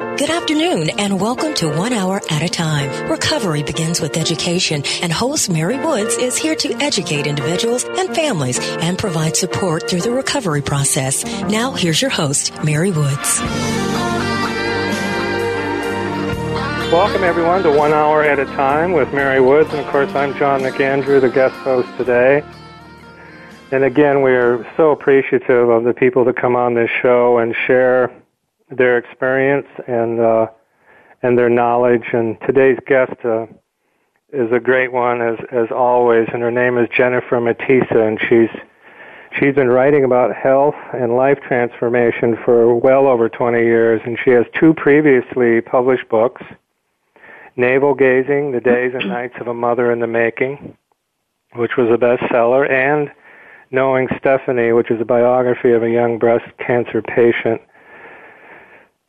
Good afternoon and welcome to One Hour at a Time. Recovery begins with education and host Mary Woods is here to educate individuals and families and provide support through the recovery process. Now here's your host, Mary Woods. Welcome everyone to One Hour at a Time with Mary Woods and of course I'm John McAndrew, the guest host today. And again, we are so appreciative of the people that come on this show and share their experience and uh, and their knowledge. And today's guest uh, is a great one, as as always. And her name is Jennifer Matesa, and she's she's been writing about health and life transformation for well over 20 years. And she has two previously published books: Navel Gazing: The Days and Nights of a Mother in the Making, which was a bestseller, and Knowing Stephanie, which is a biography of a young breast cancer patient.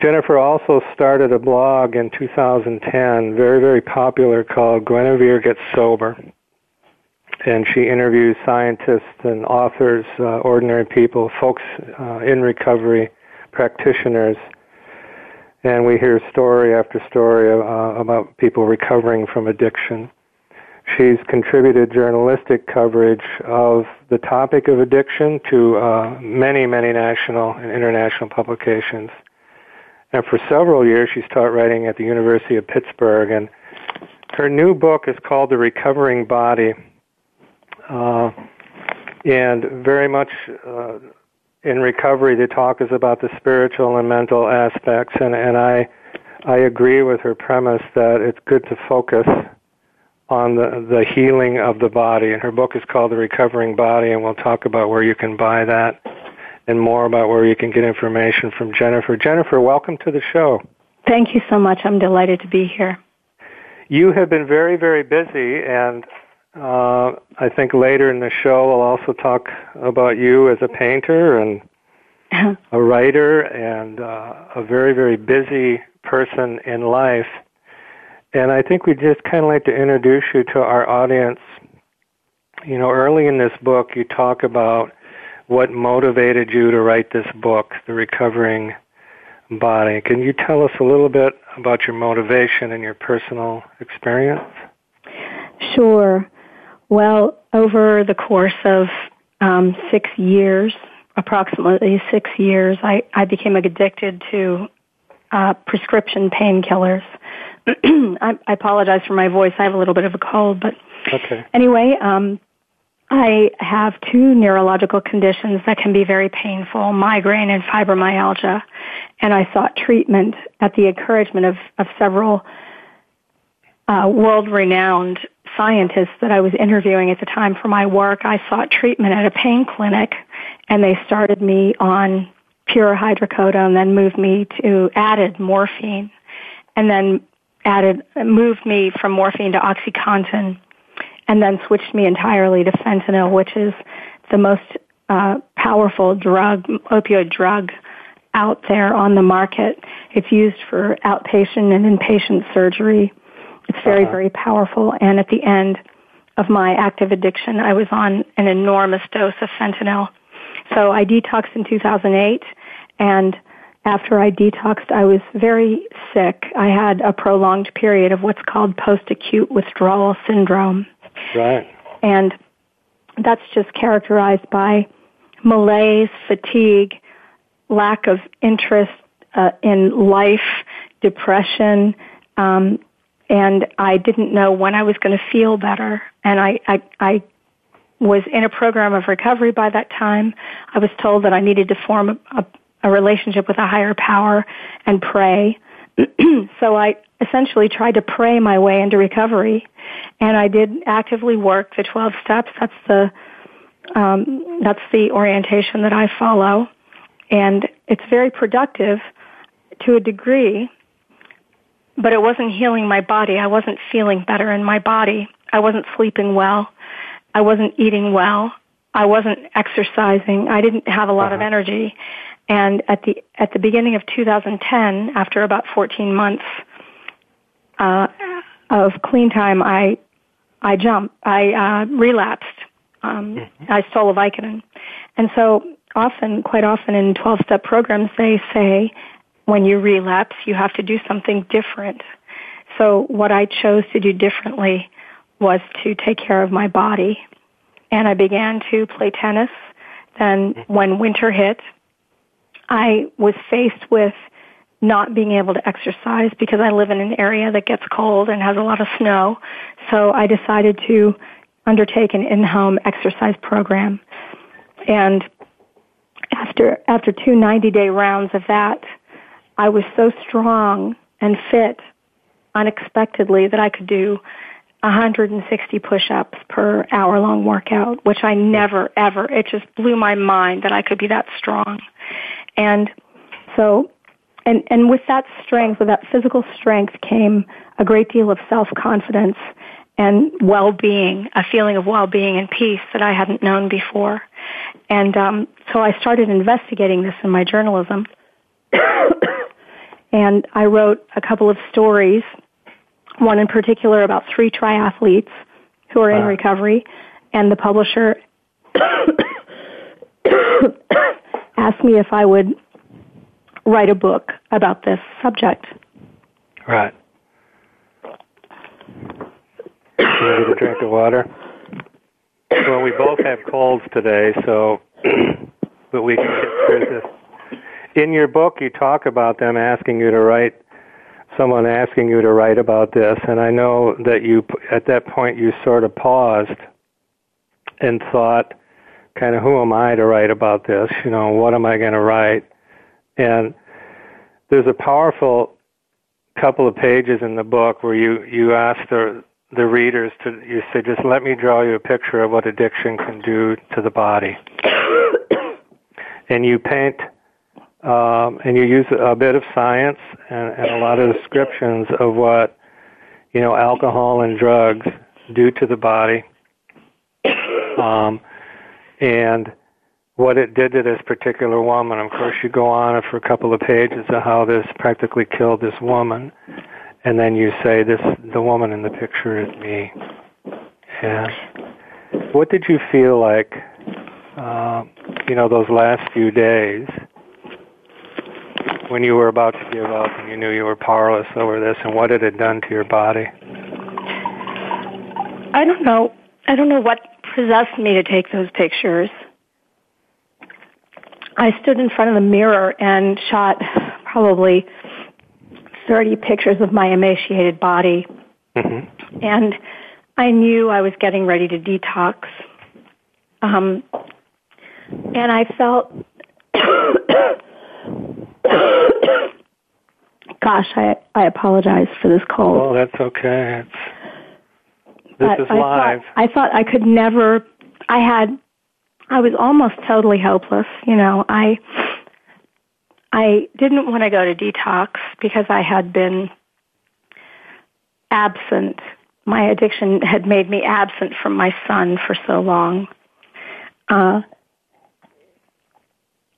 Jennifer also started a blog in 2010, very, very popular, called Guinevere Gets Sober. And she interviews scientists and authors, uh, ordinary people, folks uh, in recovery, practitioners. And we hear story after story uh, about people recovering from addiction. She's contributed journalistic coverage of the topic of addiction to uh, many, many national and international publications. And for several years, she's taught writing at the University of Pittsburgh. And her new book is called The Recovering Body. Uh, and very much uh, in recovery, the talk is about the spiritual and mental aspects. And, and I, I agree with her premise that it's good to focus on the, the healing of the body. And her book is called The Recovering Body, and we'll talk about where you can buy that and more about where you can get information from Jennifer. Jennifer, welcome to the show. Thank you so much. I'm delighted to be here. You have been very, very busy, and uh, I think later in the show we'll also talk about you as a painter and a writer and uh, a very, very busy person in life. And I think we'd just kind of like to introduce you to our audience. You know, early in this book, you talk about what motivated you to write this book, The Recovering Body. Can you tell us a little bit about your motivation and your personal experience? Sure. Well, over the course of um, six years, approximately six years, I, I became addicted to uh, prescription painkillers. I, I apologize for my voice. I have a little bit of a cold, but okay. anyway, um, I have two neurological conditions that can be very painful, migraine and fibromyalgia, and I sought treatment at the encouragement of, of several uh, world-renowned scientists that I was interviewing at the time for my work. I sought treatment at a pain clinic, and they started me on pure hydrocodone, then moved me to added morphine, and then added moved me from morphine to OxyContin and then switched me entirely to fentanyl, which is the most uh, powerful drug, opioid drug out there on the market. It's used for outpatient and inpatient surgery. It's very, uh-huh. very powerful. And at the end of my active addiction, I was on an enormous dose of fentanyl. So I detoxed in 2008 and after I detoxed, I was very sick. I had a prolonged period of what's called post-acute withdrawal syndrome. Right. And that's just characterized by malaise, fatigue, lack of interest uh, in life, depression, um, and I didn't know when I was going to feel better. And I, I, I was in a program of recovery by that time. I was told that I needed to form a, a, a relationship with a higher power and pray. so I essentially tried to pray my way into recovery and I did actively work the 12 steps. That's the um, that's the orientation that I follow, and it's very productive. to a degree, but it wasn't healing my body. I wasn't feeling better in my body. I wasn't sleeping well. I wasn't eating well. I wasn't exercising. I didn't have a lot uh-huh. of energy. And at the at the beginning of 2010, after about 14 months uh, of clean time, I I jumped. I uh, relapsed. Um, mm-hmm. I stole a Vicodin, and so often, quite often in 12-step programs, they say when you relapse, you have to do something different. So what I chose to do differently was to take care of my body. And I began to play tennis. Then when winter hit, I was faced with not being able to exercise because I live in an area that gets cold and has a lot of snow. So I decided to undertake an in-home exercise program. And after after two 90-day rounds of that, I was so strong and fit unexpectedly that I could do 160 push-ups per hour-long workout, which I never ever, it just blew my mind that I could be that strong. And so, and, and with that strength, with that physical strength came a great deal of self-confidence and well-being, a feeling of well-being and peace that I hadn't known before. And um, so I started investigating this in my journalism. and I wrote a couple of stories, one in particular about three triathletes who are in recovery, and the publisher asked me if I would write a book about this subject. Right. Get a drink of water? Well, we both have colds today, so but we can get through this in your book, you talk about them asking you to write, someone asking you to write about this, and I know that you, at that point, you sort of paused and thought, kind of, who am I to write about this? You know, what am I going to write? And there's a powerful couple of pages in the book where you you ask the the readers to you say just let me draw you a picture of what addiction can do to the body. And you paint um, and you use a bit of science and, and a lot of descriptions of what you know alcohol and drugs do to the body, um, and what it did to this particular woman. Of course, you go on for a couple of pages of how this practically killed this woman, and then you say, "This the woman in the picture is me." And what did you feel like? Uh, you know, those last few days when you were about to give up and you knew you were powerless over this and what it had done to your body? I don't know. I don't know what possessed me to take those pictures. I stood in front of the mirror and shot probably 30 pictures of my emaciated body. Mm-hmm. And I knew I was getting ready to detox. Um, and I felt Gosh, I I apologize for this cold. Oh, that's okay. It's, this but is I live. Thought, I thought I could never. I had. I was almost totally hopeless. You know, I. I didn't want to go to detox because I had been absent. My addiction had made me absent from my son for so long. Uh,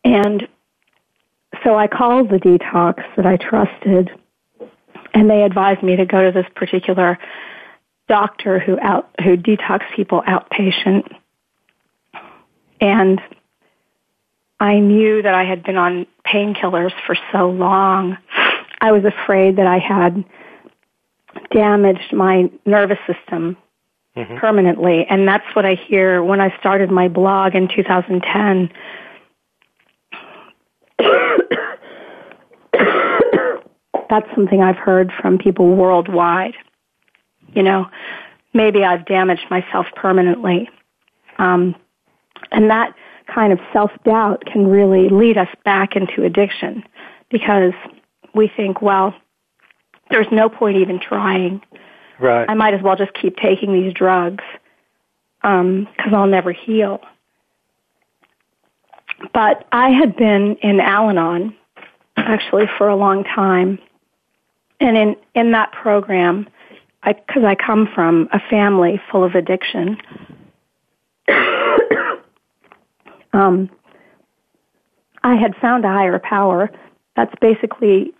and so I called the detox that I trusted, and they advised me to go to this particular doctor who out who detox people outpatient. And I knew that I had been on painkillers for so long. I was afraid that I had damaged my nervous system mm-hmm. permanently. And that's what I hear when I started my blog in 2010 that's something I've heard from people worldwide. You know, maybe I've damaged myself permanently. Um, and that kind of self doubt can really lead us back into addiction because we think, well, there's no point even trying. Right. I might as well just keep taking these drugs because um, I'll never heal. But I had been in Al Anon actually for a long time. And in, in that program, I, cause I come from a family full of addiction, um, I had found a higher power. That's basically,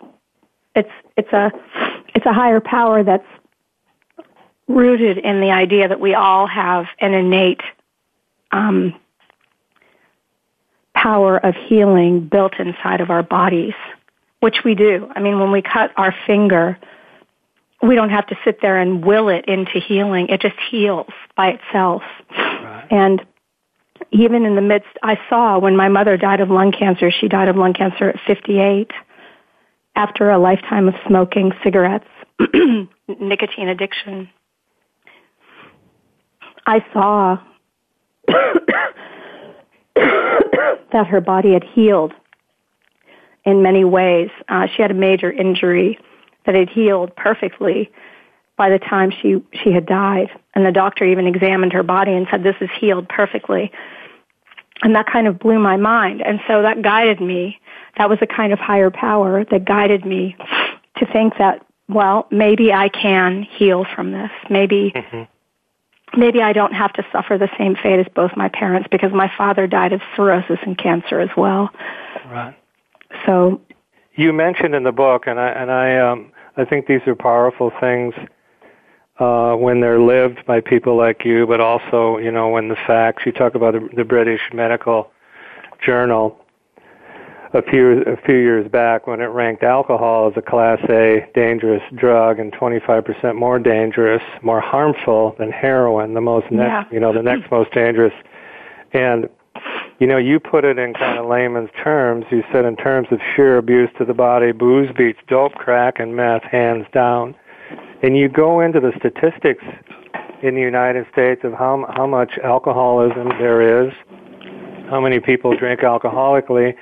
it's, it's a, it's a higher power that's rooted in the idea that we all have an innate um, power of healing built inside of our bodies, which we do. I mean, when we cut our finger, we don't have to sit there and will it into healing. It just heals by itself. Right. And even in the midst, I saw when my mother died of lung cancer, she died of lung cancer at 58 after a lifetime of smoking cigarettes, nicotine addiction. I saw that her body had healed in many ways. Uh, she had a major injury that had healed perfectly by the time she she had died, and the doctor even examined her body and said, "This is healed perfectly." And that kind of blew my mind, and so that guided me. That was a kind of higher power that guided me to think that, well, maybe I can heal from this. Maybe mm-hmm maybe I don't have to suffer the same fate as both my parents because my father died of cirrhosis and cancer as well. Right. So you mentioned in the book, and I and I um, I think these are powerful things uh, when they're lived by people like you, but also you know when the facts. You talk about the, the British Medical Journal a few a few years back when it ranked alcohol as a class A dangerous drug and 25% more dangerous, more harmful than heroin, the most next, yeah. you know, the next most dangerous. And you know, you put it in kind of layman's terms. You said in terms of sheer abuse to the body, booze beats dope, crack, and meth hands down. And you go into the statistics in the United States of how how much alcoholism there is, how many people drink alcoholically,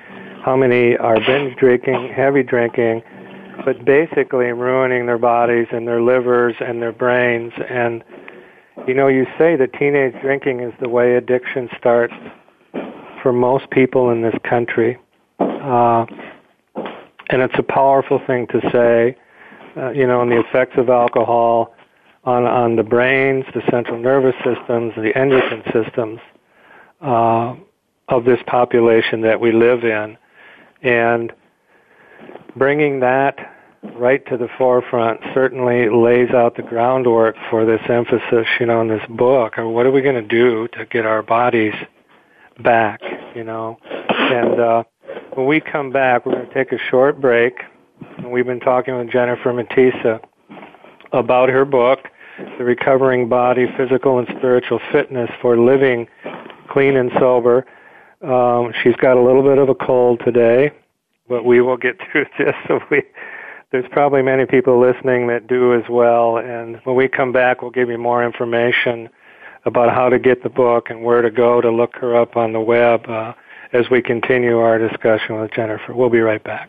how many are binge drinking, heavy drinking, but basically ruining their bodies and their livers and their brains. And, you know, you say that teenage drinking is the way addiction starts for most people in this country. Uh, and it's a powerful thing to say, uh, you know, on the effects of alcohol on, on the brains, the central nervous systems, the endocrine systems uh, of this population that we live in. And bringing that right to the forefront certainly lays out the groundwork for this emphasis, you know, in this book. Or what are we going to do to get our bodies back, you know? And uh, when we come back, we're going to take a short break. We've been talking with Jennifer Matesa about her book, The Recovering Body, Physical and Spiritual Fitness for Living Clean and Sober. Um, she's got a little bit of a cold today, but we will get through this. So we, there's probably many people listening that do as well. And when we come back, we'll give you more information about how to get the book and where to go to look her up on the web uh, as we continue our discussion with Jennifer. We'll be right back.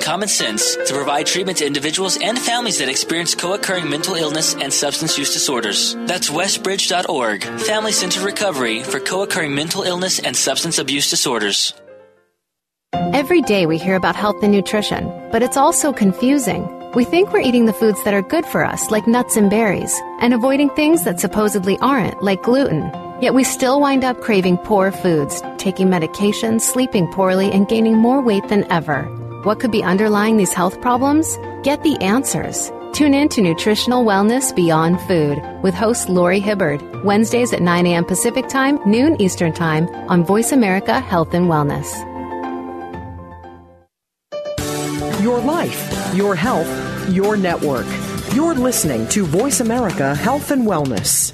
common sense to provide treatment to individuals and families that experience co-occurring mental illness and substance use disorders. That's westbridge.org, Family Centered Recovery for co-occurring mental illness and substance abuse disorders. Every day we hear about health and nutrition, but it's also confusing. We think we're eating the foods that are good for us, like nuts and berries, and avoiding things that supposedly aren't, like gluten. Yet we still wind up craving poor foods, taking medications, sleeping poorly, and gaining more weight than ever. What could be underlying these health problems? Get the answers. Tune in to Nutritional Wellness Beyond Food with host Lori Hibbard, Wednesdays at 9 a.m. Pacific Time, noon Eastern Time on Voice America Health and Wellness. Your life, your health, your network. You're listening to Voice America Health and Wellness.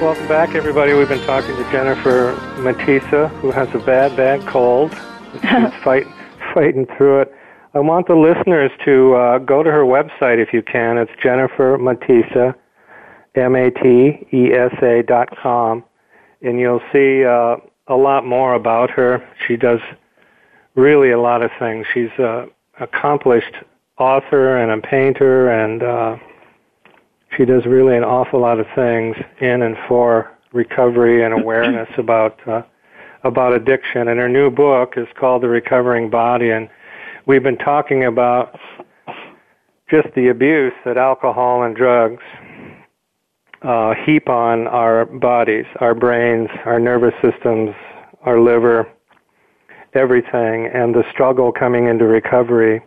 Welcome back, everybody. We've been talking to Jennifer Matesa, who has a bad, bad cold. She's fight, fighting through it. I want the listeners to uh, go to her website if you can. It's Jennifer Matesa, M-A-T-E-S-A dot com, and you'll see uh, a lot more about her. She does really a lot of things. She's an accomplished author and a painter and uh, she does really an awful lot of things in and for recovery and awareness about uh, about addiction. And her new book is called The Recovering Body, and we've been talking about just the abuse that alcohol and drugs uh, heap on our bodies, our brains, our nervous systems, our liver, everything, and the struggle coming into recovery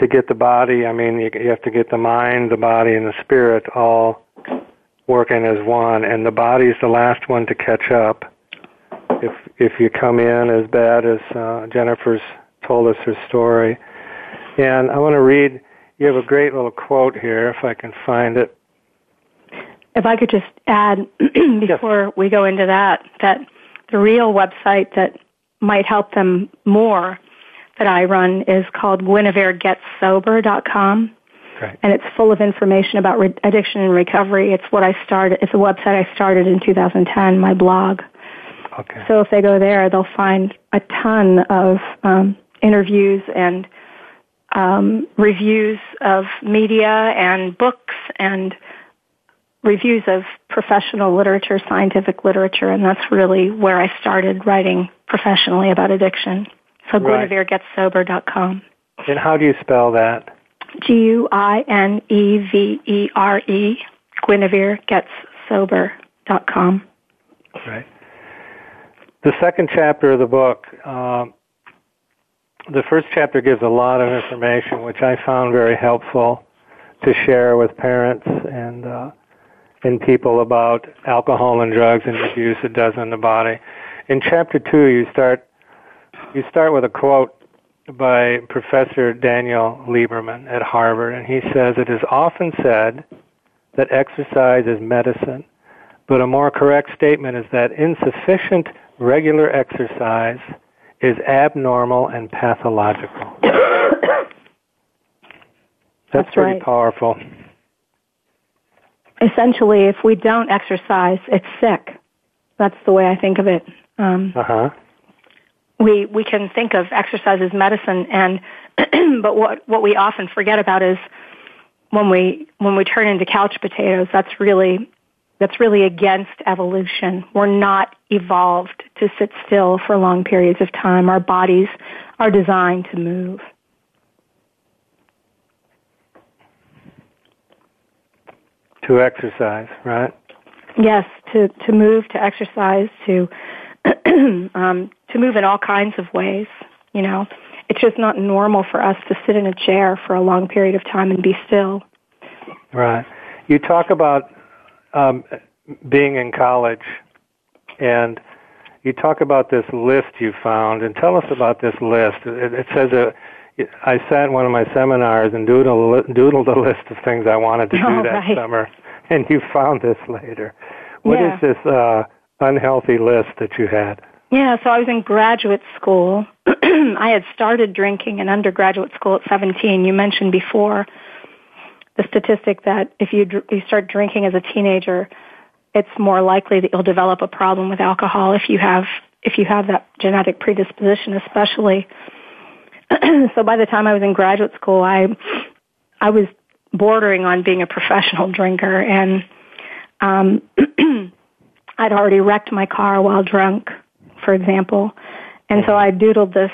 to get the body, I mean, you, you have to get the mind, the body, and the spirit all working as one, and the body's the last one to catch up. If if you come in as bad as uh, Jennifer's told us her story, and I want to read. You have a great little quote here, if I can find it. If I could just add before yes. we go into that, that the real website that might help them more that I run is called GuinevereGetSober.com. Right. And it's full of information about re- addiction and recovery. It's what I started. It's a website I started in 2010. My blog. Okay. So if they go there, they'll find a ton of um, interviews and um, reviews of media and books and reviews of professional literature, scientific literature, and that's really where I started writing professionally about addiction. So right. GuinevereGetSober.com. And how do you spell that? G-U-I-N-E-V-E-R-E, GuinevereGetsSober.com. Right. The second chapter of the book, uh, the first chapter gives a lot of information, which I found very helpful to share with parents and uh, and people about alcohol and drugs and the abuse it does in the body. In chapter two, you start you start with a quote by Professor Daniel Lieberman at Harvard, and he says, It is often said that exercise is medicine, but a more correct statement is that insufficient regular exercise is abnormal and pathological. That's, That's pretty right. powerful. Essentially, if we don't exercise, it's sick. That's the way I think of it. Um, uh huh we we can think of exercise as medicine and but what what we often forget about is when we when we turn into couch potatoes that's really that's really against evolution. We're not evolved to sit still for long periods of time. Our bodies are designed to move. To exercise right? Yes to to move to exercise to um, to move in all kinds of ways. You know, it's just not normal for us to sit in a chair for a long period of time and be still. Right. You talk about um, being in college, and you talk about this list you found, and tell us about this list. It, it says I sat in one of my seminars and doodled, doodled a list of things I wanted to do oh, that right. summer, and you found this later. What yeah. is this uh, unhealthy list that you had? Yeah, so I was in graduate school. I had started drinking in undergraduate school at 17. You mentioned before the statistic that if you dr- you start drinking as a teenager, it's more likely that you'll develop a problem with alcohol if you have if you have that genetic predisposition, especially. so by the time I was in graduate school, I I was bordering on being a professional drinker, and um, I'd already wrecked my car while drunk, for example. And so I doodled this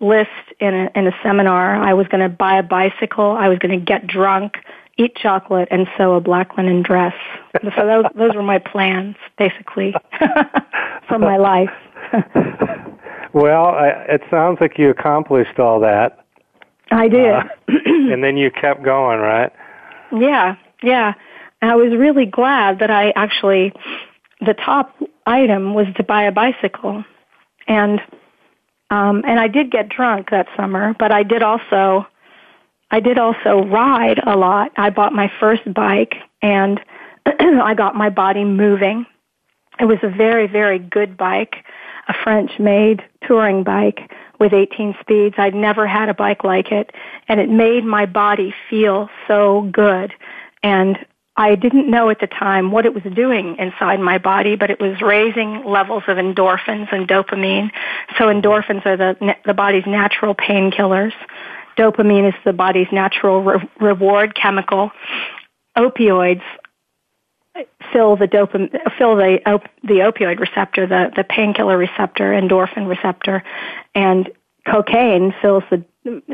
list in a, in a seminar. I was going to buy a bicycle. I was going to get drunk, eat chocolate, and sew a black linen dress. So those, those were my plans, basically, for my life. well, I, it sounds like you accomplished all that. I did. Uh, and then you kept going, right? Yeah, yeah. I was really glad that I actually, the top item was to buy a bicycle. And, um, and I did get drunk that summer, but I did also, I did also ride a lot. I bought my first bike and I got my body moving. It was a very, very good bike, a French made touring bike with 18 speeds. I'd never had a bike like it and it made my body feel so good. And I didn't know at the time what it was doing inside my body, but it was raising levels of endorphins and dopamine. So mm-hmm. endorphins are the, the body's natural painkillers. Dopamine is the body's natural re- reward chemical. Opioids fill the dopamine, fill the op- the opioid receptor, the the painkiller receptor, endorphin receptor, and cocaine fills the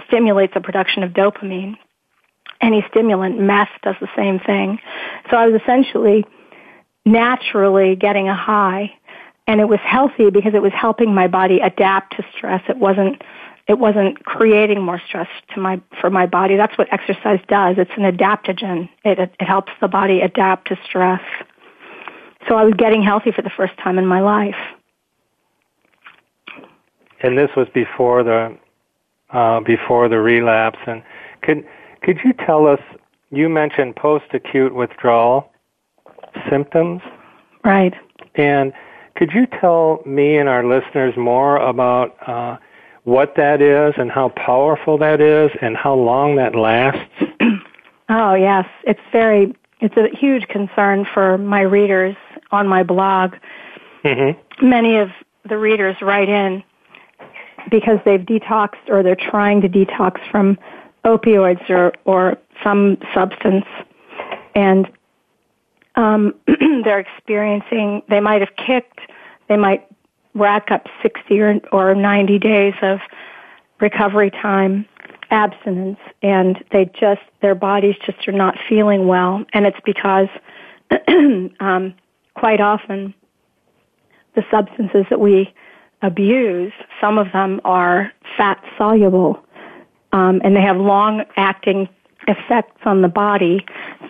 stimulates the production of dopamine any stimulant. Meth does the same thing. So I was essentially naturally getting a high and it was healthy because it was helping my body adapt to stress. It wasn't it wasn't creating more stress to my for my body. That's what exercise does. It's an adaptogen. It it, helps the body adapt to stress. So I was getting healthy for the first time in my life. And this was before the uh, before the relapse. And could could you tell us, you mentioned post-acute withdrawal symptoms. Right. And could you tell me and our listeners more about uh, what that is and how powerful that is and how long that lasts? oh, yes. It's very, it's a huge concern for my readers on my blog. Mm-hmm. Many of the readers write in because they've detoxed or they're trying to detox from opioids or, or some substance, and um, they're experiencing, they might have kicked, they might rack up 60 or, or 90 days of recovery time abstinence and they just their bodies just are not feeling well. And it's because um, quite often the substances that we abuse some of them are fat soluble um, and they have long acting effects on the body.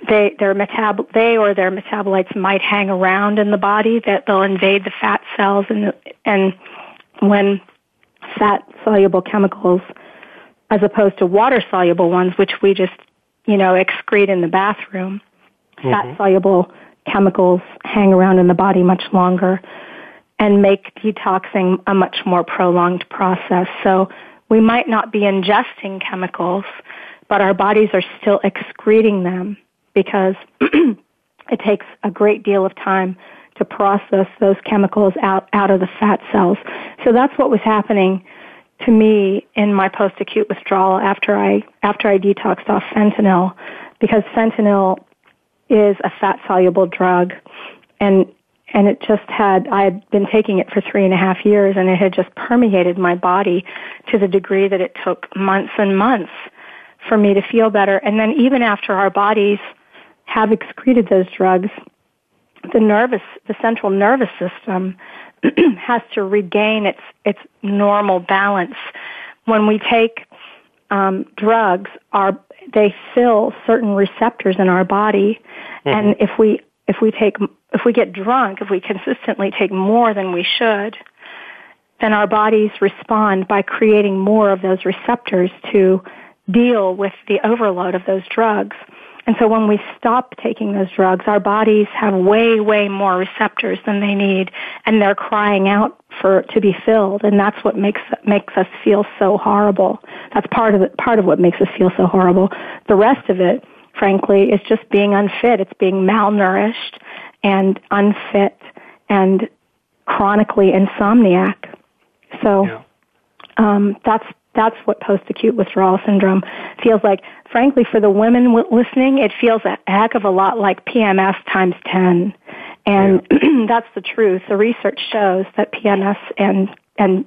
They their metab they or their metabolites might hang around in the body that they'll invade the fat cells and and when fat soluble chemicals as opposed to water soluble ones which we just you know excrete in the bathroom mm-hmm. fat soluble chemicals hang around in the body much longer and make detoxing a much more prolonged process so we might not be ingesting chemicals, but our bodies are still excreting them because it takes a great deal of time to process those chemicals out, out of the fat cells. So that's what was happening to me in my post-acute withdrawal after I, after I detoxed off fentanyl because fentanyl is a fat soluble drug and and it just had I had been taking it for three and a half years and it had just permeated my body to the degree that it took months and months for me to feel better. And then even after our bodies have excreted those drugs the nervous the central nervous system has to regain its its normal balance. When we take um, drugs our they fill certain receptors in our body. Mm-hmm. and if we if we take if we get drunk, if we consistently take more than we should, then our bodies respond by creating more of those receptors to deal with the overload of those drugs. And so when we stop taking those drugs, our bodies have way, way more receptors than they need, and they're crying out for to be filled. And that's what makes makes us feel so horrible. That's part of it, part of what makes us feel so horrible. The rest of it frankly, is just being unfit. It's being malnourished and unfit and chronically insomniac. So yeah. um, that's that's what post-acute withdrawal syndrome feels like. Frankly, for the women listening, it feels a heck of a lot like PMS times 10. And yeah. that's the truth. The research shows that PMS and, and,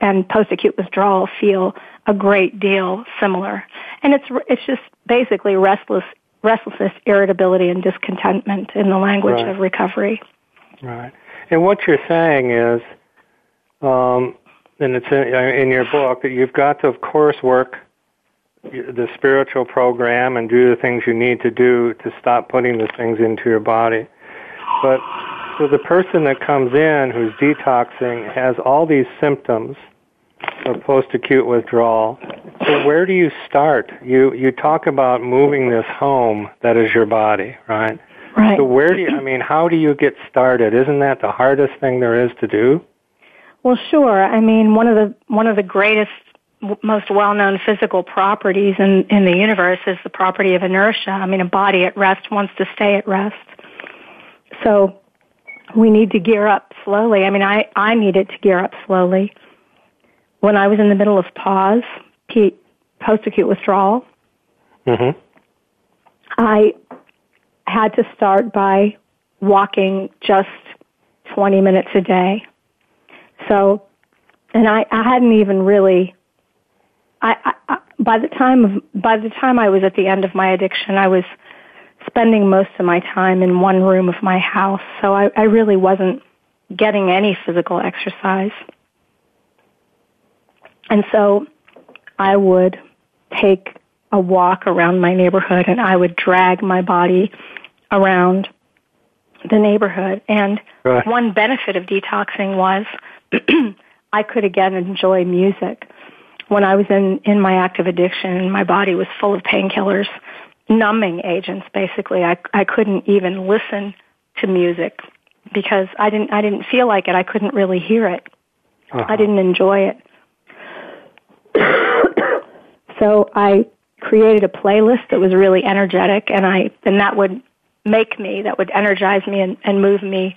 and post-acute withdrawal feel a great deal similar. And it's, it's just basically restless, restlessness, irritability, and discontentment in the language right. of recovery. Right. And what you're saying is, um, and it's in, uh, in your book, that you've got to, of course, work the spiritual program and do the things you need to do to stop putting the things into your body. But so the person that comes in who's detoxing has all these symptoms of post-acute withdrawal. So where do you start? You you talk about moving this home that is your body, right? Right. So where do you I mean, how do you get started? Isn't that the hardest thing there is to do? Well, sure. I mean, one of the one of the greatest most well-known physical properties in, in the universe is the property of inertia. I mean, a body at rest wants to stay at rest. So we need to gear up slowly. I mean, I, I needed to gear up slowly. When I was in the middle of pause, post-acute withdrawal, mm-hmm. I had to start by walking just 20 minutes a day. So, and I, I hadn't even really I, I, by the time of by the time I was at the end of my addiction, I was spending most of my time in one room of my house, so I, I really wasn't getting any physical exercise. And so I would take a walk around my neighborhood and I would drag my body around the neighborhood. And right. one benefit of detoxing was I could again enjoy music when I was in, in my active addiction, my body was full of painkillers, numbing agents basically. I, I couldn't even listen to music because I didn't, I didn't feel like it. I couldn't really hear it. Uh-huh. I didn't enjoy it. So I created a playlist that was really energetic and I, and that would make me, that would energize me and, and move me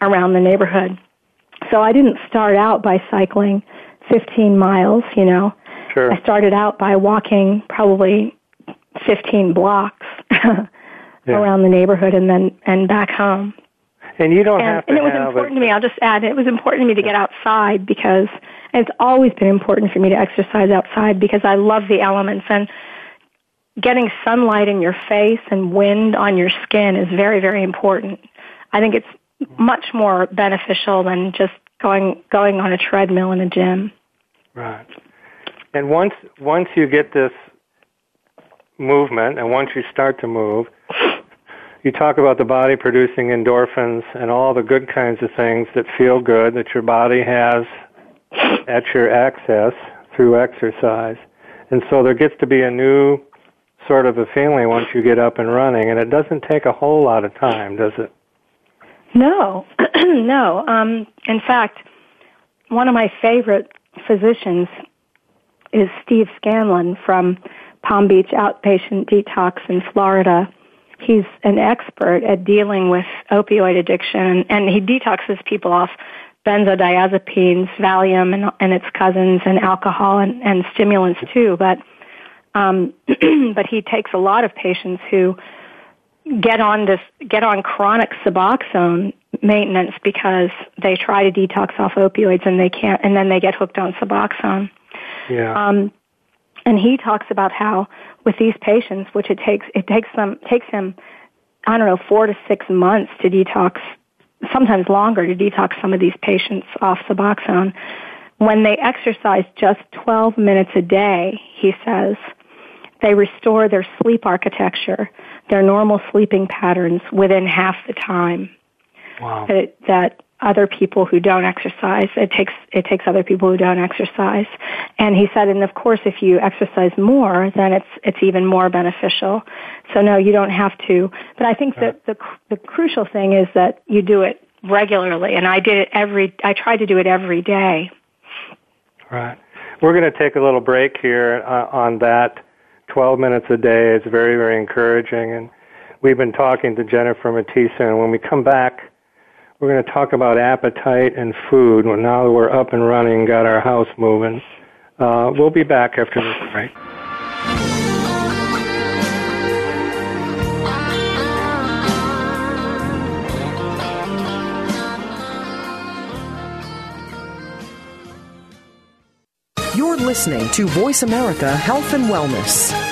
around the neighborhood. So I didn't start out by cycling 15 miles, you know. Sure. I started out by walking probably 15 blocks yeah. around the neighborhood and then and back home. And you don't and, have to And it was important to me. I'll just add, it was important to me to get outside because it's always been important for me to exercise outside because I love the elements and getting sunlight in your face and wind on your skin is very, very important. I think it's much more beneficial than just going going on a treadmill in a gym. Right. And once once you get this movement, and once you start to move, you talk about the body producing endorphins and all the good kinds of things that feel good that your body has at your access through exercise. And so there gets to be a new sort of a feeling once you get up and running, and it doesn't take a whole lot of time, does it? No, no. Um, in fact, one of my favorite physicians is Steve Scanlon from Palm Beach Outpatient Detox in Florida. He's an expert at dealing with opioid addiction, and he detoxes people off benzodiazepines, Valium, and, and its cousins, and alcohol and, and stimulants too. But um, but he takes a lot of patients who get on this get on chronic Suboxone maintenance because they try to detox off opioids and they can't, and then they get hooked on Suboxone. Yeah. Um, and he talks about how with these patients, which it takes it takes them takes him, I don't know, four to six months to detox, sometimes longer to detox some of these patients off Suboxone. When they exercise just 12 minutes a day, he says, they restore their sleep architecture, their normal sleeping patterns within half the time. Wow. That, that other people who don't exercise. It takes it takes other people who don't exercise. And he said, and of course, if you exercise more, then it's it's even more beneficial. So no, you don't have to. But I think that the the crucial thing is that you do it regularly. And I did it every. I tried to do it every day. Right. We're going to take a little break here uh, on that. 12 minutes a day is very, very encouraging. And we've been talking to Jennifer Matesa, and when we come back, we're going to talk about appetite and food. Well, now that we're up and running, got our house moving. Uh, we'll be back after this break. You're listening to Voice America Health and Wellness.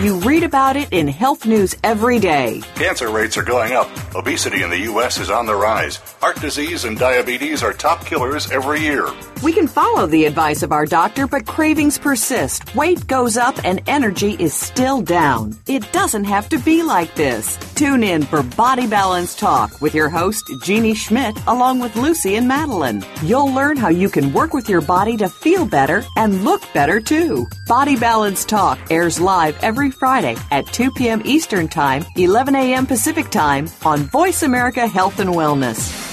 You read about it in health news every day. Cancer rates are going up. Obesity in the U.S. is on the rise. Heart disease and diabetes are top killers every year. We can follow the advice of our doctor, but cravings persist. Weight goes up and energy is still down. It doesn't have to be like this. Tune in for Body Balance Talk with your host, Jeannie Schmidt, along with Lucy and Madeline. You'll learn how you can work with your body to feel better and look better too. Body Balance Talk airs live every Friday at 2 p.m. Eastern Time, 11 a.m. Pacific Time on Voice America Health and Wellness.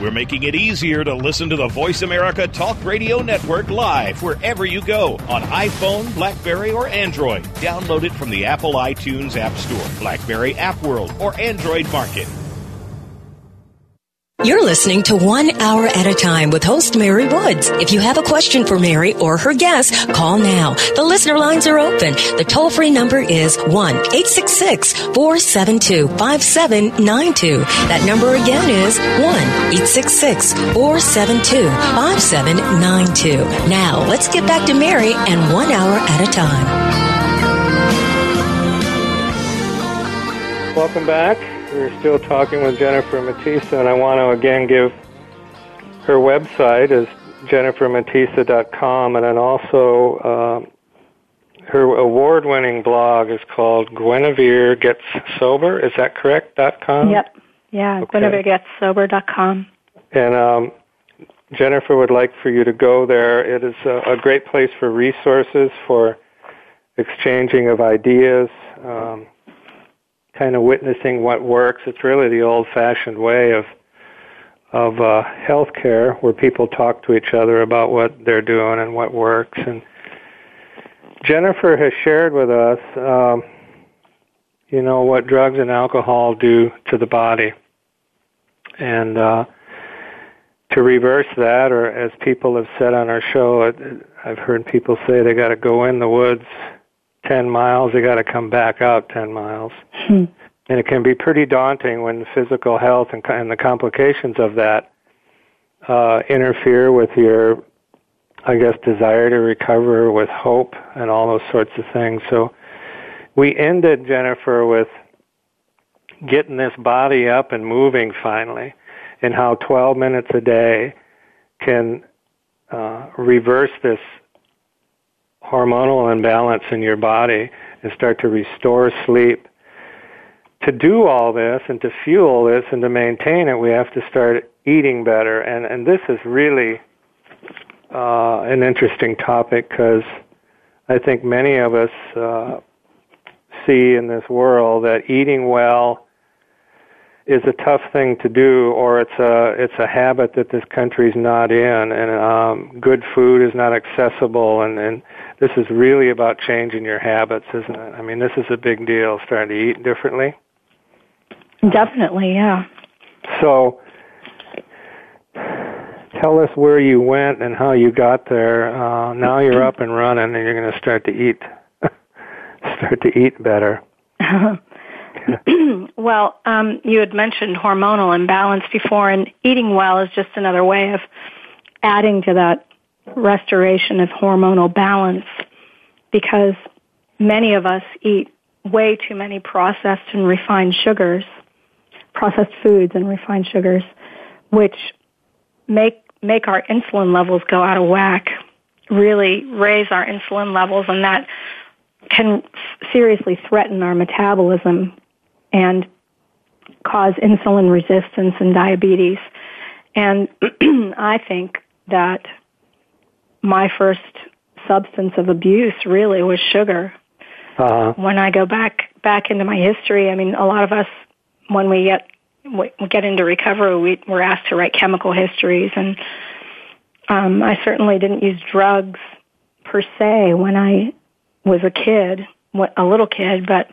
We're making it easier to listen to the Voice America Talk Radio Network live wherever you go on iPhone, Blackberry, or Android. Download it from the Apple iTunes App Store, Blackberry App World, or Android Market. You're listening to One Hour at a Time with host Mary Woods. If you have a question for Mary or her guest, call now. The listener lines are open. The toll free number is 1 866 472 5792. That number again is 1 866 472 5792. Now, let's get back to Mary and One Hour at a Time. Welcome back. We're still talking with Jennifer Matesa, and I want to again give her website is jennifermatesa.com, and then also uh, her award-winning blog is called Guinevere Gets Sober. Is that correct? Dot com. Yep. Yeah. Okay. GuinevereGetsSober.com. And um, Jennifer would like for you to go there. It is a, a great place for resources, for exchanging of ideas. Um, kind of witnessing what works. It's really the old-fashioned way of of uh, healthcare, where people talk to each other about what they're doing and what works. And Jennifer has shared with us, um, you know, what drugs and alcohol do to the body, and uh, to reverse that, or as people have said on our show, I've heard people say they got to go in the woods 10 miles, they got to come back out 10 miles. Hmm. And it can be pretty daunting when physical health and, and the complications of that uh, interfere with your, I guess, desire to recover, with hope, and all those sorts of things. So we ended, Jennifer, with getting this body up and moving finally, and how 12 minutes a day can uh, reverse this hormonal imbalance in your body and start to restore sleep. To do all this and to fuel this and to maintain it, we have to start eating better. And, and this is really uh, an interesting topic because I think many of us uh, see in this world that eating well is a tough thing to do, or it's a it's a habit that this country's not in, and um, good food is not accessible, and and this is really about changing your habits, isn't it? I mean, this is a big deal, starting to eat differently. Definitely, yeah. So, tell us where you went and how you got there. Uh, now you're up and running, and you're going to start to eat, start to eat better. well, um, you had mentioned hormonal imbalance before, and eating well is just another way of adding to that restoration of hormonal balance because many of us eat way too many processed and refined sugars, processed foods and refined sugars, which make make our insulin levels go out of whack. really raise our insulin levels, and that can seriously threaten our metabolism and cause insulin resistance and diabetes. And I think that my first substance of abuse really was sugar. Uh-huh. When I go back back into my history, I mean, a lot of us when we get we get into recovery, we, we're asked to write chemical histories, and um, I certainly didn't use drugs per se when I was a kid, a little kid, but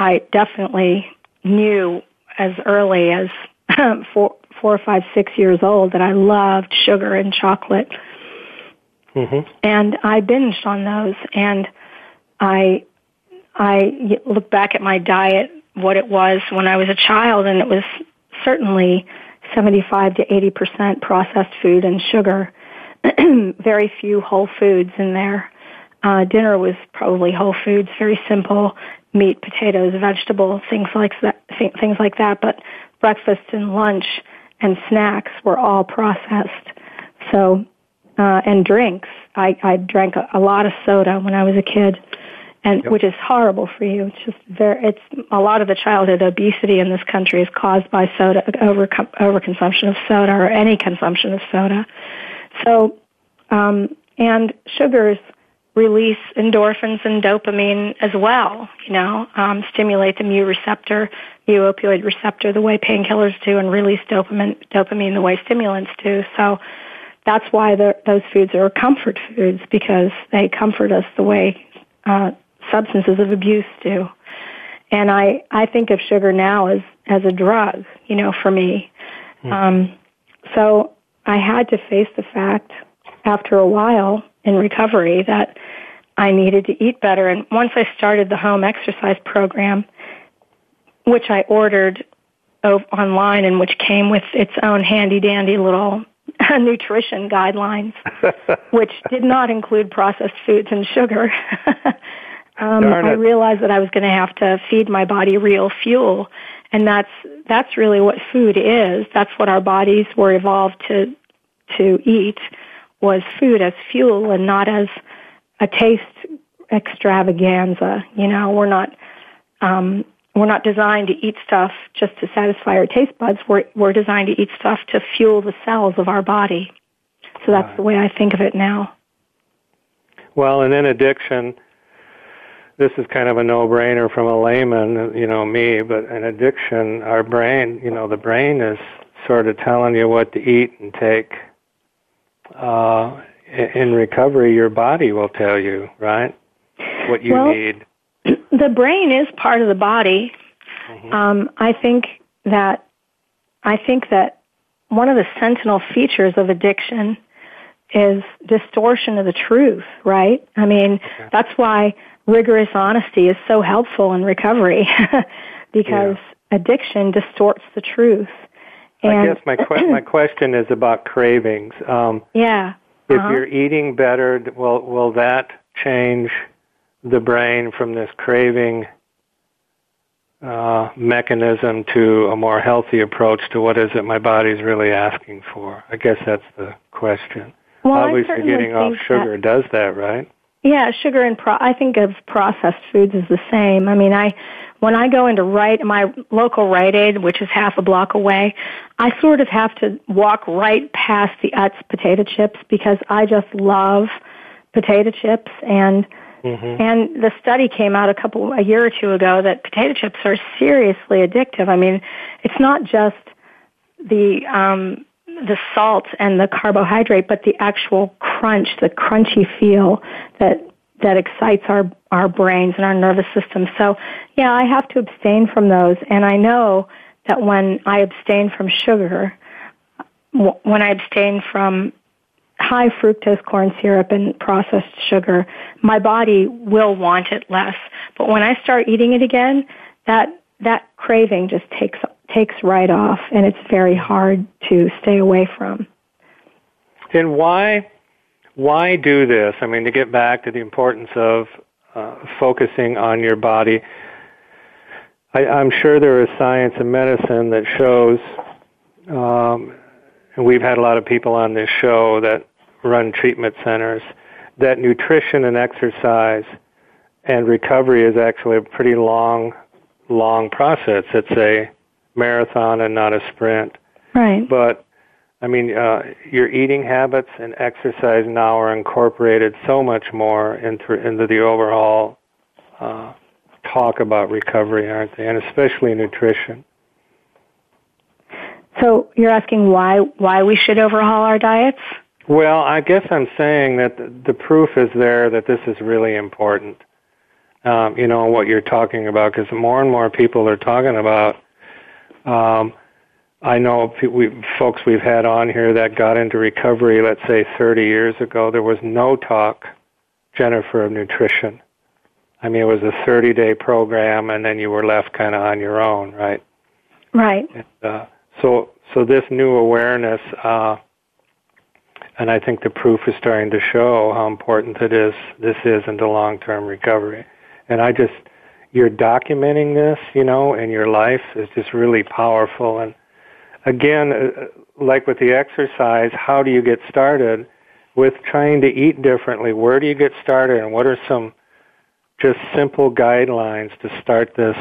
I definitely knew as early as four, four or five, six years old that I loved sugar and chocolate. Mm-hmm. And I binged on those, and I I look back at my diet, what it was when I was a child, and it was certainly 75 to 80 percent processed food and sugar. Very few whole foods in there. Uh, dinner was probably whole foods, very simple meat, potatoes, vegetables, things like that. Things like that. But breakfast and lunch and snacks were all processed. So, uh, and drinks. I, I drank a, a lot of soda when I was a kid, and Yep. which is horrible for you. It's just very. It's a lot of the childhood obesity in this country is caused by soda over overconsumption of soda or any consumption of soda. So, um, and sugars release endorphins and dopamine as well. You know, um, stimulate the mu receptor, mu opioid receptor, the way painkillers do, and release dopamine, dopamine the way stimulants do. So that's why the, those foods are comfort foods because they comfort us the way uh, substances of abuse do. And I, I think of sugar now as, as a drug, you know, for me. Um, so I had to face the fact after a while in recovery that I needed to eat better. And once I started the home exercise program, which I ordered online and which came with its own handy dandy little nutrition guidelines, which did not include processed foods and sugar. um, I realized that I was going to have to feed my body real fuel, and that's that's really what food is. That's what our bodies were evolved to to eat was food as fuel and not as a taste extravaganza. You know, we're not um, we're not designed to eat stuff just to satisfy our taste buds. We're we're designed to eat stuff to fuel the cells of our body. So that's the way I think of it now. Well, and in addiction, this is kind of a no-brainer from a layman, you know, me, but in addiction, our brain, you know, the brain is sort of telling you what to eat and take. Uh, in recovery, your body will tell you, right, what you Well, need. the brain is part of the body. Um, I think that I think that one of the sentinel features of addiction is distortion of the truth. Right? I mean, that's why rigorous honesty is so helpful in recovery because addiction distorts the truth. I guess my que- my question is about cravings. Um, yeah. if uh-huh. you're eating better, will will that change the brain from this craving uh, mechanism to a more healthy approach to what is it my body's really asking for? I guess that's the question. Well, Obviously, getting off sugar does that, right? Yeah, sugar and pro- I think of processed foods as the same. I mean, I when I go into right my local Rite Aid, which is half a block away, I sort of have to walk right past the Utz potato chips because I just love potato chips and Mm-hmm. and the study came out a couple a year or two ago that potato chips are seriously addictive. I mean, it's not just the um the salt and the carbohydrate, but the actual crunch, the crunchy feel that that excites our our brains and our nervous system. So, yeah, I have to abstain from those, and I know that when I abstain from sugar, when I abstain from high fructose corn syrup and processed sugar, my body will want it less. But when I start eating it again, that that craving just takes takes right off, and it's very hard to stay away from. And why why do this? I mean, to get back to the importance of uh, focusing on your body. I, I'm sure there is science and medicine that shows, um, and we've had a lot of people on this show that run treatment centers, that nutrition and exercise and recovery is actually a pretty long, long process. It's a marathon and not a sprint. Right. But I mean, uh, your eating habits and exercise now are incorporated so much more into into the overall uh, talk about recovery, aren't they? And especially nutrition. So you're asking why why we should overhaul our diets? Well, I guess I'm saying that the, the proof is there that this is really important. Um, you know what you're talking about because more and more people are talking about. Um, I know we, folks we've had on here that got into recovery, let's say 30 years ago. There was no talk, Jennifer, of nutrition. I mean, it was a 30 day program, and then you were left kind of on your own, right? Right. And, uh, so, so this new awareness, uh, and I think the proof is starting to show how important it is. This is into long-term recovery, and I just you're documenting this, you know, in your life is just really powerful. And again, uh, like with the exercise, how do you get started with trying to eat differently? Where do you get started, and what are some just simple guidelines to start this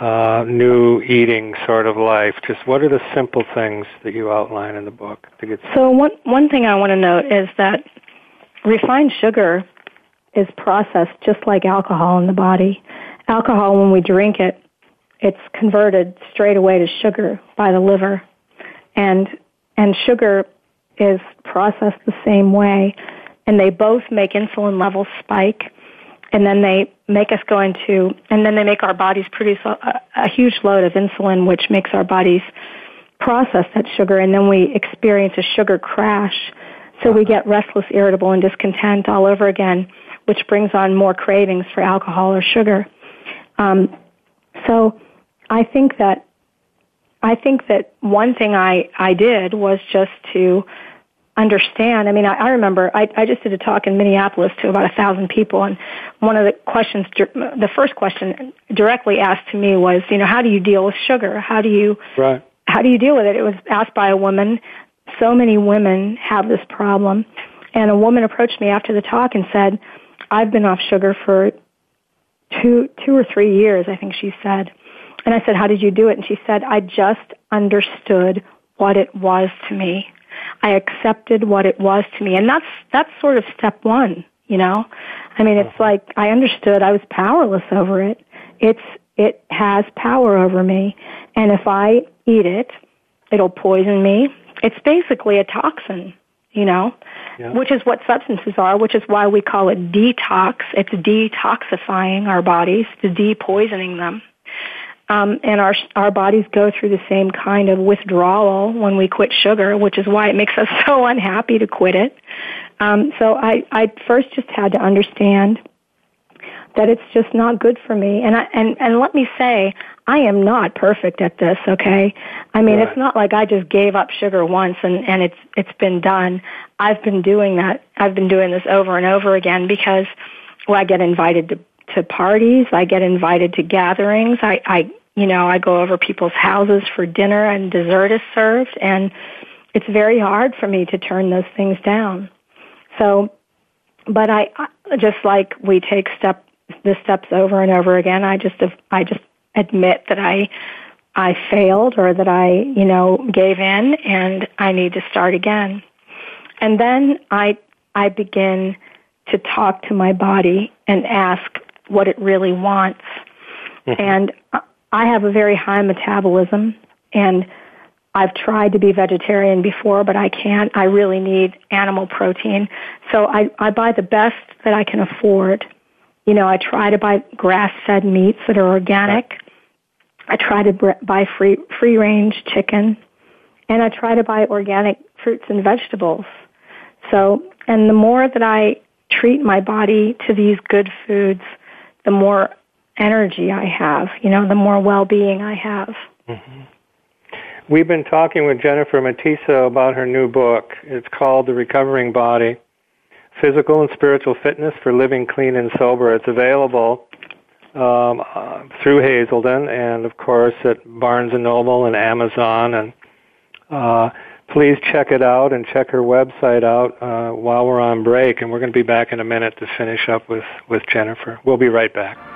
uh, new eating sort of life? Just what are the simple things that you outline in the book to get? So one one thing I want to note is that refined sugar is processed just like alcohol in the body. Alcohol, when we drink it, it's converted straight away to sugar by the liver, and and sugar is processed the same way, and they both make insulin levels spike and then they make us go into, and then they make our bodies produce a, a huge load of insulin, which makes our bodies process that sugar, and then we experience a sugar crash. So we get restless, irritable, and discontent all over again, which brings on more cravings for alcohol or sugar. Um, so I think that I think that one thing I, I did was just to understand. I mean, I, I remember I, I just did a talk in Minneapolis to about a thousand people, and one of the questions, the first question directly asked to me was, you know, how do you deal with sugar? How do you right. how do you deal with it? It was asked by a woman. So many women have this problem, and a woman approached me after the talk and said, "I've been off sugar for two two or three years," I think she said. And I said, "How did you do it?" And she said, "I just understood what it was to me." I accepted what it was to me. And that's, that's sort of step one, you know? I mean, it's uh-huh. like I understood I was powerless over it. It's, it has power over me. And if I eat it, it'll poison me. It's basically a toxin, you know, yeah. which is what substances are, which is why we call it detox. It's detoxifying our bodies, to depoisoning them. Um, and our our bodies go through the same kind of withdrawal when we quit sugar, which is why it makes us so unhappy to quit it. Um, so I I first just had to understand that it's just not good for me. And I and and let me say, I am not perfect at this. Okay, I mean right. it's not like I just gave up sugar once and and it's it's been done. I've been doing that. I've been doing this over and over again because well, I get invited to to parties. I get invited to gatherings. I, I, you know, I go over people's houses for dinner and dessert is served and it's very hard for me to turn those things down. So, but I, just like we take step, the steps over and over again, I just, I just admit that I, I failed or that I, you know, gave in and I need to start again. And then I, I begin to talk to my body and ask what it really wants. Mm-hmm. And I have a very high metabolism and I've tried to be vegetarian before, but I can't. I really need animal protein. So I, I buy the best that I can afford. You know, I try to buy grass-fed meats that are organic. I try to buy free, free-range chicken. And I try to buy organic fruits and vegetables. So, and the more that I treat my body to these good foods, the more energy I have, you know, the more well-being I have. Mm-hmm. We've been talking with Jennifer Matesa about her new book. It's called The Recovering Body Physical and Spiritual Fitness for Living Clean and Sober. It's available um, uh, through Hazelden and, of course, at Barnes & Noble and Amazon. And uh, please check it out and check her website out uh, while we're on break. And we're going to be back in a minute to finish up with, with Jennifer. We'll be right back.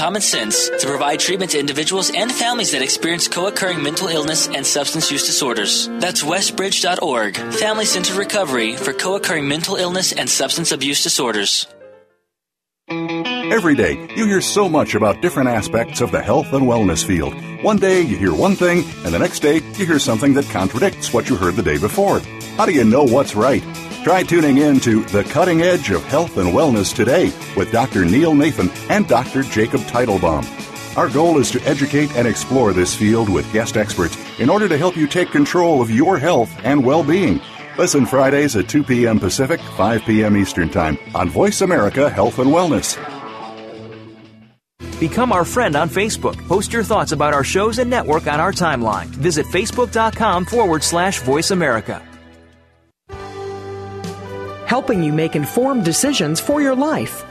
common sense to provide treatment to individuals and families that experience co-occurring mental illness and substance use disorders. That's westbridge.org, family centered recovery for co-occurring mental illness and substance abuse disorders. Every day, you hear so much about different aspects of the health and wellness field. One day, you hear one thing, and the next day, you hear something that contradicts what you heard the day before. How do you know what's right? Try tuning in to The Cutting Edge of Health and Wellness today with Dr. Neil Nathan and Dr. Jacob Teitelbaum. Our goal is to educate and explore this field with guest experts in order to help you take control of your health and well being. Listen Fridays at 2 p.m. Pacific, 5 p.m. Eastern Time on Voice America Health and Wellness. Become our friend on Facebook. Post your thoughts about our shows and network on our timeline. Visit facebook.com forward slash voice America helping you make informed decisions for your life.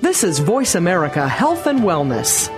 This is Voice America Health and Wellness.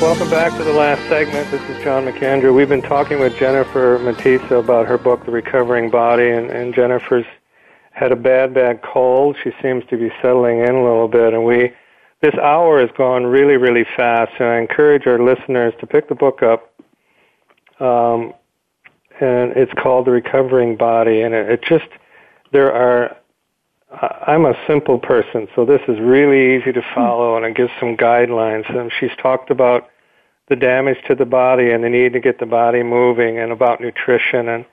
Welcome back to the last segment. This is John McAndrew. We've been talking with Jennifer Matesa about her book, The Recovering Body, and, and Jennifer's had a bad, bad cold. She seems to be settling in a little bit, and we this hour has gone really, really fast. And I encourage our listeners to pick the book up. Um, and it's called The Recovering Body, and it, it just there are I'm a simple person, so this is really easy to follow, and it gives some guidelines. And she's talked about the damage to the body and the need to get the body moving, and about nutrition. And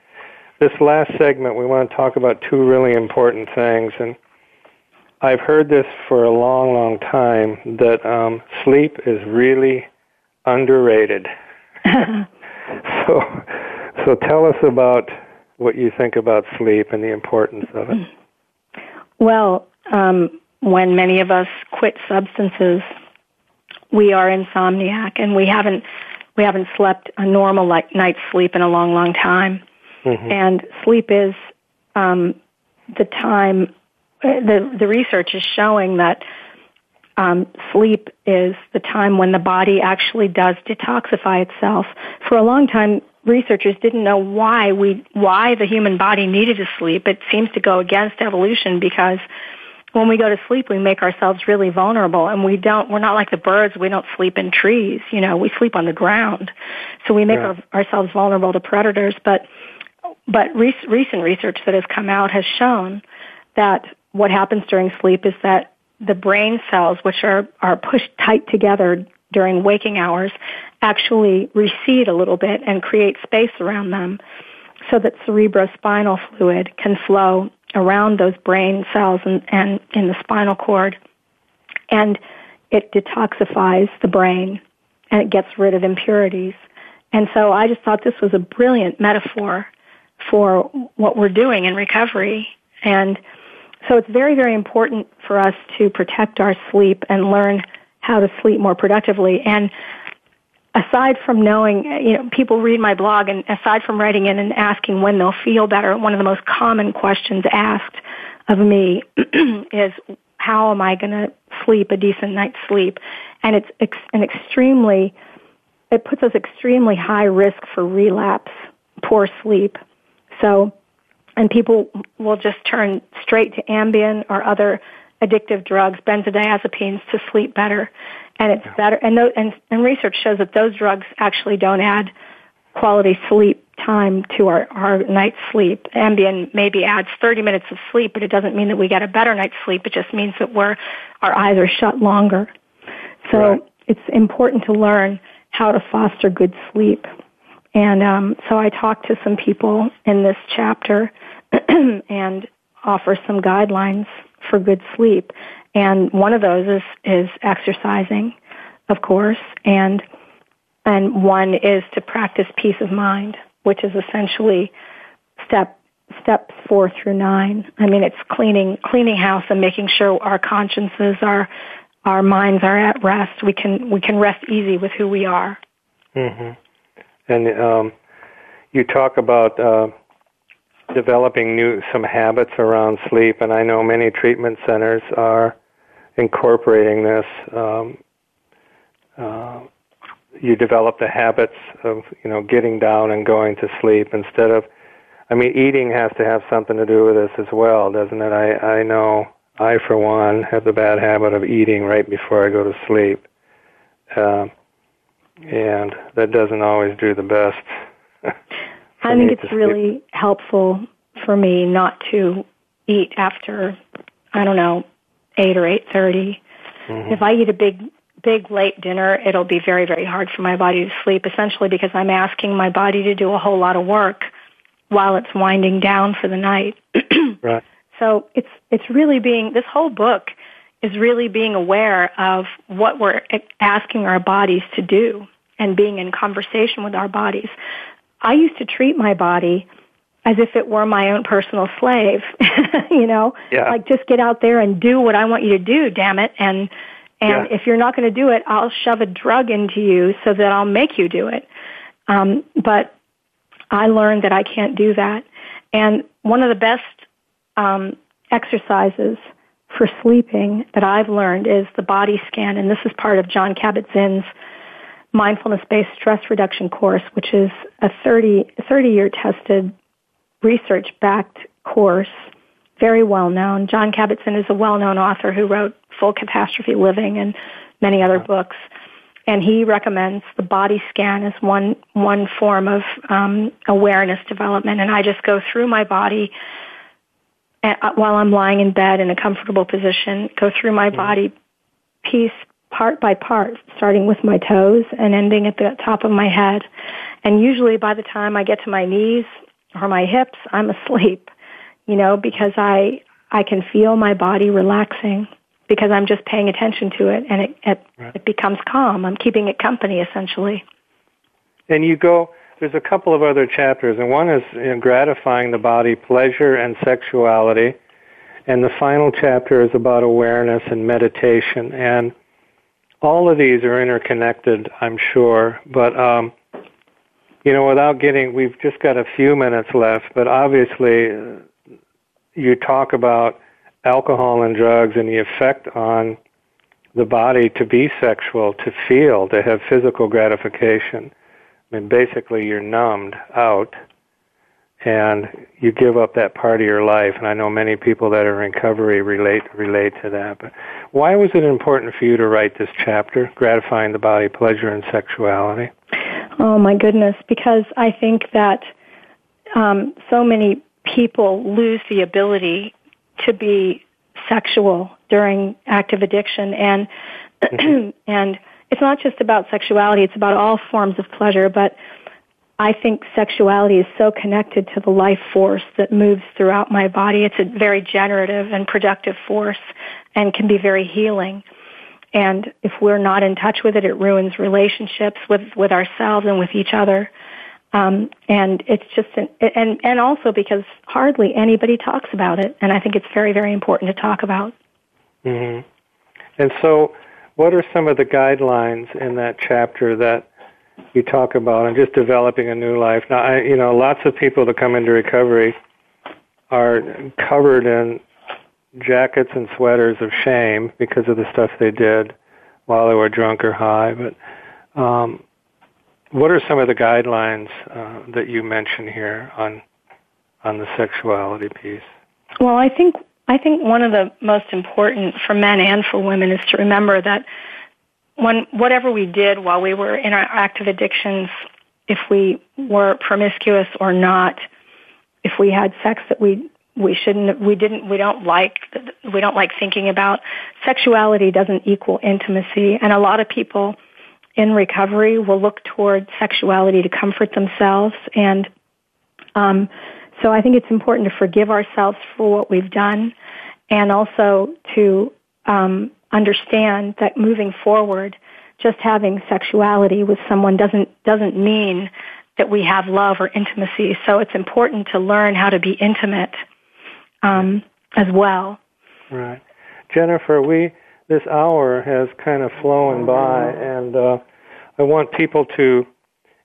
this last segment, we want to talk about two really important things. And I've heard this for a long, long time that um, sleep is really underrated. so, so tell us about what you think about sleep and the importance of it. Well, um, when many of us quit substances, we are insomniac and we haven't we haven't slept a normal like night's sleep in a long, long time. Mm-hmm. And sleep is um, the time. Uh, the the research is showing that um, sleep is the time when the body actually does detoxify itself. For a long time, researchers didn't know why we why the human body needed to sleep. It seems to go against evolution because when we go to sleep we make ourselves really vulnerable and we don't we're not like the birds we don't sleep in trees you know we sleep on the ground so we make yeah. our, ourselves vulnerable to predators but but re- recent research that has come out has shown that what happens during sleep is that the brain cells which are are pushed tight together during waking hours actually recede a little bit and create space around them so that cerebrospinal fluid can flow around those brain cells and, and in the spinal cord. And it detoxifies the brain and it gets rid of impurities. And so I just thought this was a brilliant metaphor for what we're doing in recovery. And so it's very, very important for us to protect our sleep and learn how to sleep more productively. And aside from knowing, you know, people read my blog and aside from writing in and asking when they'll feel better, one of the most common questions asked of me is how am I going to sleep a decent night's sleep? And it's ex- an extremely, it puts us extremely high risk for relapse poor sleep. So, and people will just turn straight to Ambien or other addictive drugs, benzodiazepines, to sleep better. And it's better, and, th- and, and research shows that those drugs actually don't add quality sleep time to our, our night's sleep. Ambien maybe adds 30 minutes of sleep, but it doesn't mean that we get a better night's sleep. It just means that we're, our eyes are shut longer. So right. it's important to learn how to foster good sleep. And um, so I talked to some people in this chapter and offer some guidelines for good sleep. And one of those is, is exercising, of course, and and one is to practice peace of mind, which is essentially step steps four through nine. I mean, it's cleaning cleaning house and making sure our consciences, our our minds are at rest. We can we can rest easy with who we are. Mm-hmm. And um, you talk about uh, developing new some habits around sleep, and I know many treatment centers are incorporating this. Um, uh, you develop the habits of you know getting down and going to sleep instead of I mean eating has to have something to do with this as well, doesn't it? I I know I for one have the bad habit of eating right before I go to sleep. Um, and that doesn't always do the best. I think it's really helpful for me not to eat after I don't know, 8 or 8:30. Mm-hmm. If I eat a big big late dinner, it'll be very, very hard for my body to sleep, essentially because I'm asking my body to do a whole lot of work while it's winding down for the night. right. So it's, it's really being, this whole book is really being aware of what we're asking our bodies to do and being in conversation with our bodies. I used to treat my body as if it were my own personal slave, you know, yeah. like just get out there and do what I want you to do, damn it, and and yeah. if you're not going to do it, I'll shove a drug into you so that I'll make you do it. Um, but I learned that I can't do that. And one of the best um, exercises for sleeping that I've learned is the body scan, and this is part of Jon Kabat-Zinn's mindfulness-based stress reduction course, which is a 30, 30 year tested research-backed course, very well known. Jon Kabat-Zinn is a well-known author who wrote Full Catastrophe Living and many other books. And he recommends the body scan as one one form of um, awareness development. And I just go through my body at, uh, while I'm lying in bed in a comfortable position. Go through my body piece part by part, starting with my toes and ending at the top of my head. And usually by the time I get to my knees or my hips, I'm asleep, you know, because I, I can feel my body relaxing because I'm just paying attention to it and it, it, right. it becomes calm. I'm keeping it company essentially. And you go, there's a couple of other chapters, and one is you know, gratifying the body, pleasure and sexuality. And the final chapter is about awareness and meditation. And all of these are interconnected, I'm sure. But, um, you know, without getting, we've just got a few minutes left, but obviously uh, you talk about alcohol and drugs and the effect on the body to be sexual, to feel, to have physical gratification. I mean, basically, you're numbed out and you give up that part of your life. And I know many people that are in recovery relate relate to that. But why was it important for you to write this chapter, gratifying the body, pleasure, and sexuality? Oh my goodness! Because I think that um, so many people lose the ability to be sexual during active addiction and mm-hmm. and it's not just about sexuality it's about all forms of pleasure but I think sexuality is so connected to the life force that moves throughout my body. It's a very generative and productive force and can be very healing. And if we're not in touch with it, it ruins relationships with, with ourselves and with each other. Um, and it's just an, and and also because hardly anybody talks about it, and I think it's very very important to talk about. Mm-hmm. And so, what are some of the guidelines in that chapter that you talk about, and just developing a new life? Now, I, you know, lots of people that come into recovery are covered in jackets and sweaters of shame because of the stuff they did while they were drunk or high, but um, what are some of the guidelines uh, that you mention here on on the sexuality piece? Well, I think I think one of the most important for men and for women is to remember that when whatever we did while we were in our active addictions, if we were promiscuous or not, if we had sex that we we shouldn't we didn't we don't like we don't like thinking about sexuality doesn't equal intimacy. And a lot of people in recovery will look toward sexuality to comfort themselves. And um, so I think it's important to forgive ourselves for what we've done and also to um, understand that moving forward just having sexuality with someone doesn't doesn't mean that we have love or intimacy so it's important to learn how to be intimate um, as well. Right, Jennifer. We this hour has kind of flown by, and uh, I want people to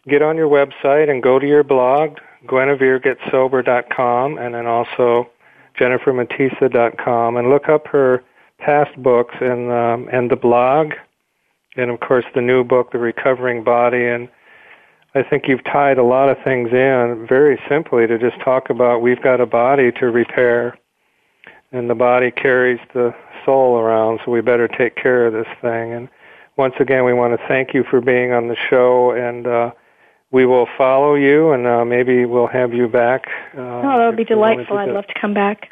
get on your website and go to your blog, GuinevereGetSober.com, and then also JenniferMatesa.com, and look up her past books and um, and the blog, and of course the new book, The Recovering Body, and I think you've tied a lot of things in very simply to just talk about we've got a body to repair, and the body carries the soul around, so we better take care of this thing. And once again, we want to thank you for being on the show, and uh, we will follow you, and uh, maybe we'll have you back. Uh, oh, that would be delightful. I'd love to come back.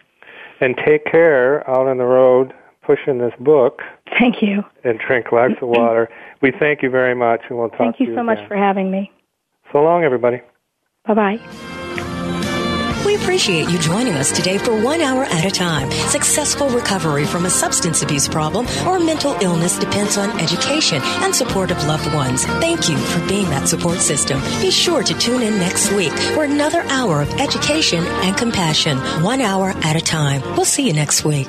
And take care out on the road pushing this book. Thank you. And drink lots of water. We thank you very much, and we'll talk thank you, you so again. much for having me. So long, everybody. Bye bye. We appreciate you joining us today for one hour at a time. Successful recovery from a substance abuse problem or mental illness depends on education and support of loved ones. Thank you for being that support system. Be sure to tune in next week for another hour of education and compassion, one hour at a time. We'll see you next week.